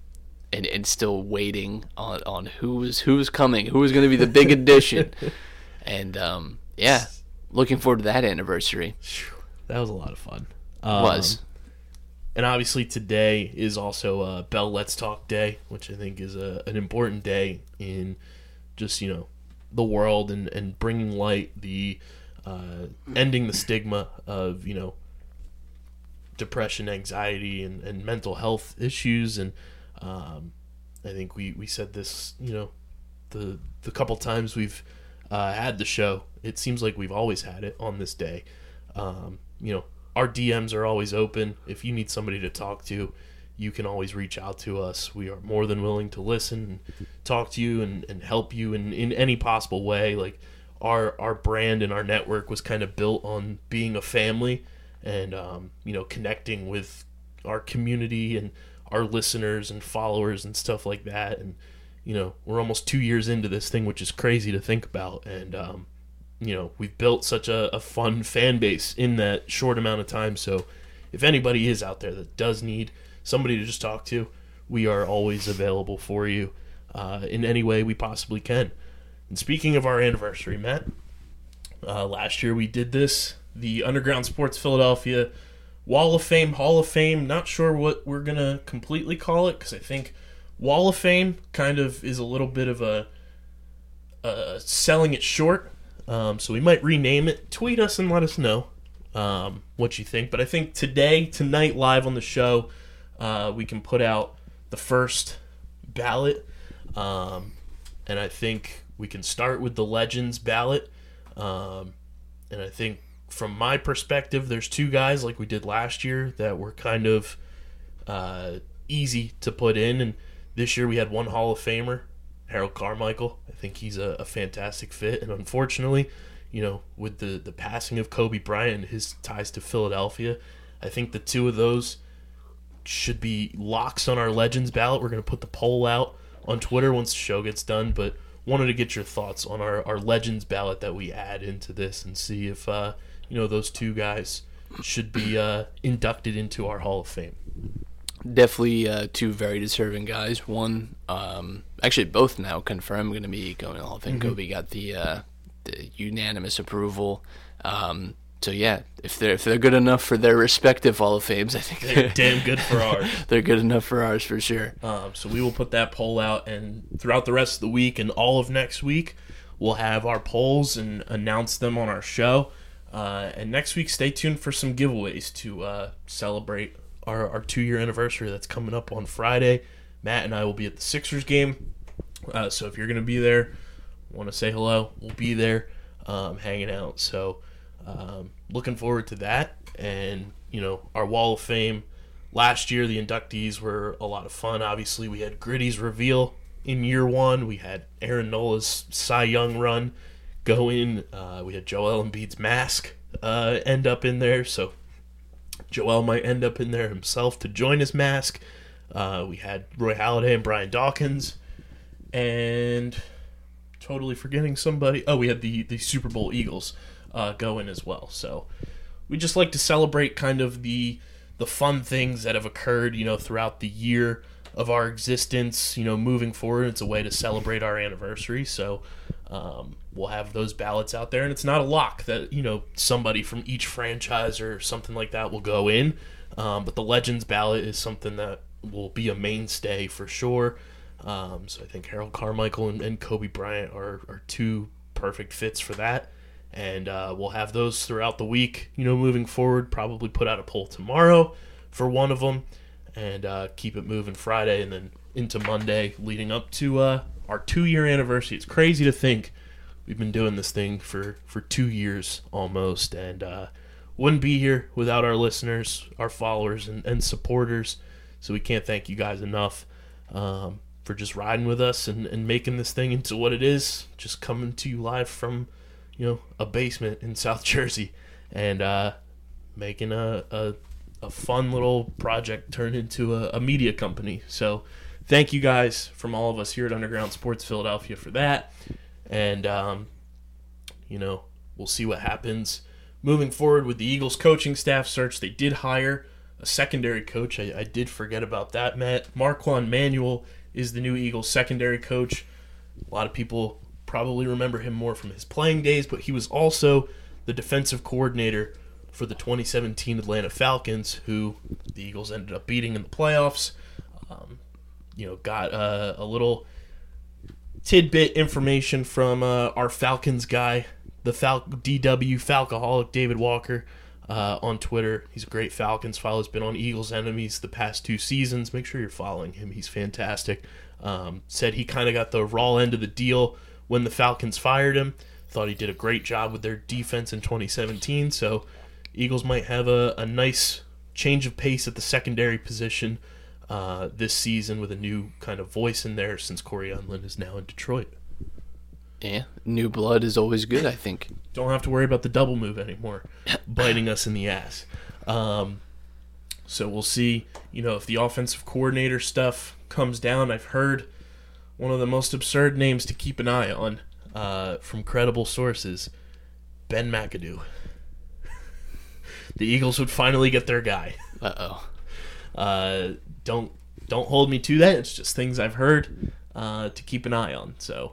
and and still waiting on on who was who was coming, who was going to be the big addition, and um, yeah, looking forward to that anniversary. That was a lot of fun. Um, Was and obviously today is also uh, Bell Let's Talk Day, which I think is a, an important day in just you know the world and and bringing light the uh, ending the stigma of you know depression, anxiety, and, and mental health issues. And um, I think we, we said this, you know, the the couple times we've uh, had the show, it seems like we've always had it on this day. Um, you know, our DMs are always open. If you need somebody to talk to, you can always reach out to us. We are more than willing to listen, and talk to you, and, and help you in, in any possible way. Like our our brand and our network was kind of built on being a family, and um, you know, connecting with our community and our listeners and followers and stuff like that. And you know, we're almost two years into this thing, which is crazy to think about. And um, you know, we've built such a, a fun fan base in that short amount of time. So if anybody is out there that does need somebody to just talk to, we are always available for you. uh, in any way we possibly can. And speaking of our anniversary, Matt, uh, last year we did this, the Underground Sports Philadelphia Wall of Fame, Hall of Fame. Not sure what we're gonna completely call it because I think Wall of Fame kind of is a little bit of a selling it short. Um, so we might rename it. Tweet us and let us know um, what you think. But I think today, tonight, live on the show, uh, we can put out the first ballot. Um, and I think we can start with the Legends ballot. Um, and I think from my perspective, there's two guys like we did last year that were kind of uh, easy to put in. And this year we had one Hall of Famer, Harold Carmichael. I think he's a, a fantastic fit. And unfortunately, you know, with the, the passing of Kobe Bryant and his ties to Philadelphia, I think the two of those should be locks on our Legends ballot. We're going to put the poll out on Twitter once the show gets done, but wanted to get your thoughts on our, our Legends ballot that we add into this and see if, uh, you know, those two guys should be uh, inducted into our Hall of Fame. Definitely uh, two very deserving guys. One, um, actually, both now confirmed going to be going to the Hall of Fame. Kobe got the, uh, the unanimous approval. Um, so yeah, if they're if they're good enough for their respective Hall of Fames, I think They're they're, damn good for ours. they're good enough for ours for sure. Um, so we will put that poll out, and throughout the rest of the week and all of next week, we'll have our polls and announce them on our show. Uh, and next week, stay tuned for some giveaways to uh, celebrate our, our two year anniversary that's coming up on Friday. Matt and I will be at the Sixers game. Uh, so if you're going to be there, want to say hello, we'll be there um, hanging out. So um, looking forward to that. And, you know, our Wall of Fame last year, the inductees were a lot of fun. Obviously, we had Gritty's reveal in year one. We had Aaron Nola's Cy Young run go in. Uh, we had Joel Embiid's mask uh, end up in there. So Joel might end up in there himself to join his mask. Uh, we had Roy Halladay and Brian Dawkins. And totally forgetting somebody. Oh, we had the, the Super Bowl Eagles uh, go in as well. So we just like to celebrate kind of the the fun things that have occurred, you know, throughout the year of our existence. You know, moving forward, it's a way to celebrate our anniversary. So um, we'll have those ballots out there, and it's not a lock that you know somebody from each franchise or something like that will go in. Um, but the Legends ballot is something that will be a mainstay for sure. Um, so I think Harold Carmichael and, and Kobe Bryant are, are two perfect fits for that. And uh, we'll have those throughout the week, you know, moving forward. Probably put out a poll tomorrow for one of them and uh, keep it moving Friday and then into Monday leading up to uh, our two year anniversary. It's crazy to think we've been doing this thing for, for two years almost and uh, wouldn't be here without our listeners, our followers, and, and supporters. So we can't thank you guys enough um, for just riding with us and, and making this thing into what it is. Just coming to you live from, you know, a basement in South Jersey and uh, making a, a, a fun little project turn into a, a media company. So thank you guys from all of us here at Underground Sports Philadelphia for that. And, um, you know, we'll see what happens moving forward with the Eagles coaching staff search. They did hire a secondary coach. I, I did forget about that, Matt. Marquand Manuel is the new Eagles secondary coach. A lot of people probably remember him more from his playing days, but he was also the defensive coordinator for the 2017 Atlanta Falcons, who the Eagles ended up beating in the playoffs. Um, you know, got uh, a little tidbit information from uh, our Falcons guy, the Fal- DW Falcoholic David Walker uh, on Twitter. He's a great Falcons follow. He's been on Eagles enemies the past two seasons. Make sure you're following him. He's fantastic. Um, said he kind of got the raw end of the deal when the Falcons fired him. Thought he did a great job with their defense in 2017. So Eagles might have a, a nice change of pace at the secondary position uh, this season with a new kind of voice in there since Cory Undlin is now in Detroit. Yeah, new blood is always good. I think. Don't have to worry about the double move anymore, biting us in the ass. Um, so we'll see. You know, if the offensive coordinator stuff comes down, I've heard one of the most absurd names to keep an eye on uh, from credible sources: Ben McAdoo. the Eagles would finally get their guy. Uh oh. Uh, don't don't hold me to that. It's just things I've heard. uh, to keep an eye on. So,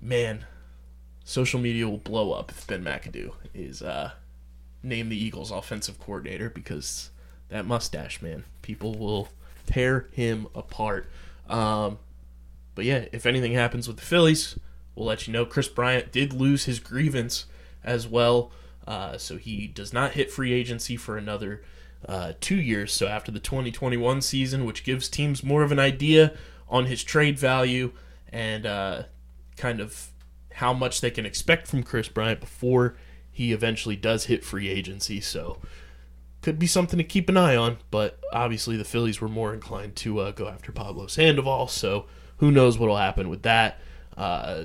man, social media will blow up if Ben McAdoo is uh, named the Eagles offensive coordinator because that mustache, man, people will tear him apart. Um, but yeah, if anything happens with the Phillies, we'll let you know. Kris Bryant did lose his grievance as well, uh, so he does not hit free agency for another uh, two years. So after the 2021 season, which gives teams more of an idea on his trade value and uh, kind of how much they can expect from Kris Bryant before he eventually does hit free agency. So could be something to keep an eye on, but obviously the Phillies were more inclined to uh, go after Pablo Sandoval, so who knows what'll happen with that. Uh,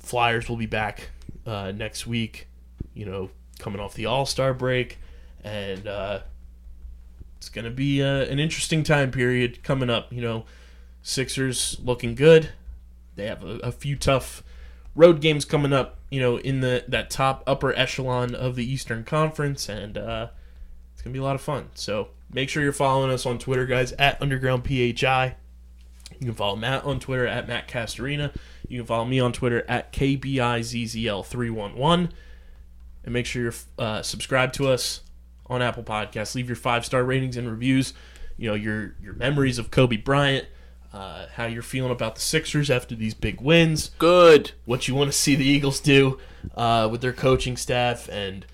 Flyers will be back uh, next week, you know, coming off the All Star break, and uh, it's going to be uh, an interesting time period coming up. You know, Sixers looking good. They have a, a few tough road games coming up. You know, in the that top upper echelon of the Eastern Conference, and uh, it's gonna be a lot of fun. So make sure you're following us on Twitter, guys, at Underground PHI. You can follow Matt on Twitter at Matt Castorina. You can follow me on Twitter at KBIZZL311. And make sure you're uh, subscribed to us on Apple Podcasts. Leave your five star ratings and reviews. You know your your memories of Kobe Bryant, uh, how you're feeling about the Sixers after these big wins Good. what you want to see the Eagles do uh, with their coaching staff and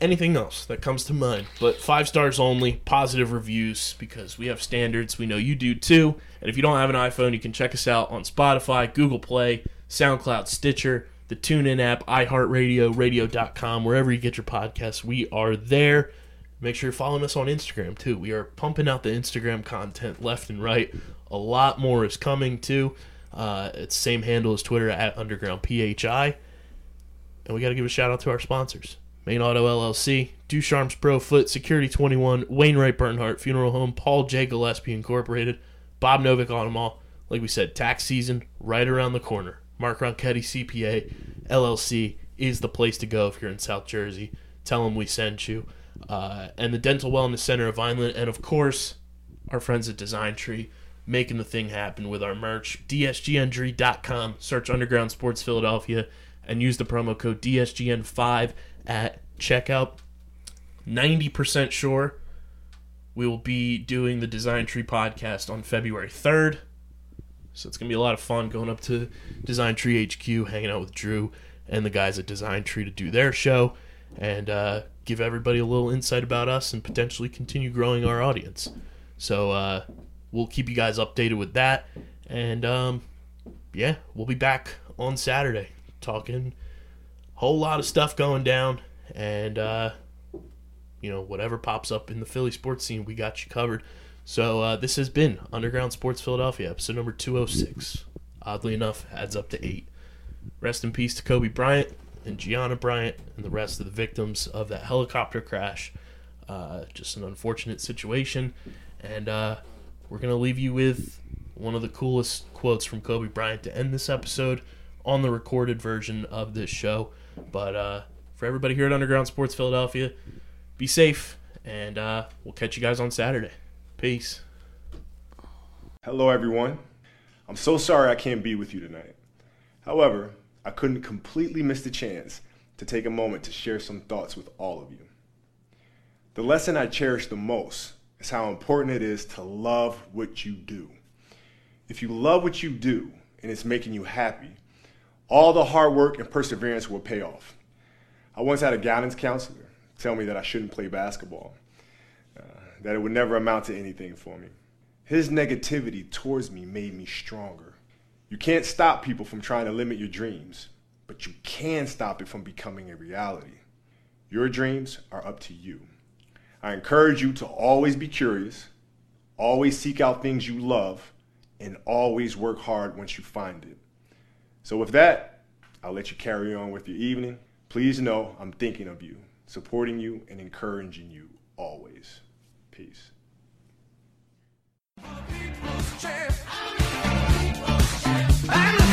anything else that comes to mind. But five stars only, positive reviews because we have standards. We know you do too. And if you don't have an iPhone, you can check us out on Spotify, Google Play, SoundCloud, Stitcher, the TuneIn app, iHeartRadio, radio.com, wherever you get your podcasts. We are there. Make sure you're following us on Instagram too. We are pumping out the Instagram content left and right. A lot more is coming too. Uh, it's same handle as Twitter at Underground PHI. And we got to give a shout out to our sponsors Main Auto LLC, Ducharme's Pro Foot, Security 21, Wainwright Bernhardt Funeral Home, Paul J. Gillespie Incorporated, Bob Novick Automall. Like we said, tax season right around the corner. Mark Ronchetti CPA LLC is the place to go if you're in South Jersey. Tell them we sent you. Uh, and the Dental Wellness Center of Vineland, and of course, our friends at Design Tree making the thing happen with our merch. DSGNDRE.com. Search Underground Sports Philadelphia and use the promo code DSGN5 at checkout. 90% sure we will be doing the Design Tree podcast on February 3rd. So it's to be a lot of fun going up to Design Tree HQ, hanging out with Drew and the guys at Design Tree to do their show and uh, give everybody a little insight about us and potentially continue growing our audience. So uh, we'll keep you guys updated with that. And um, yeah, we'll be back on Saturday talking whole lot of stuff going down and uh, you know whatever pops up in the Philly sports scene, we got you covered. So uh, this has been Underground Sports Philadelphia, episode number 206. Oddly enough, adds up to eight. Rest in peace to Kobe Bryant and Gianna Bryant and the rest of the victims of that helicopter crash. Uh, just an unfortunate situation, and uh, we're gonna leave you with one of the coolest quotes from Kobe Bryant to end this episode on the recorded version of this show. But uh, for everybody here at Underground Sports Philadelphia, be safe, and uh, we'll catch you guys on Saturday. Peace. Hello, everyone. I'm so sorry I can't be with you tonight. However, I couldn't completely miss the chance to take a moment to share some thoughts with all of you. The lesson I cherish the most is how important it is to love what you do. If you love what you do and it's making you happy, all the hard work and perseverance will pay off. I once had a guidance counselor tell me that I shouldn't play basketball, that it would never amount to anything for me. His negativity towards me made me stronger. You can't stop people from trying to limit your dreams, but you can stop it from becoming a reality. Your dreams are up to you. I encourage you to always be curious, always seek out things you love, and always work hard once you find it. So, with that, I'll let you carry on with your evening. Please know I'm thinking of you, supporting you, and encouraging you always. Peace. I'm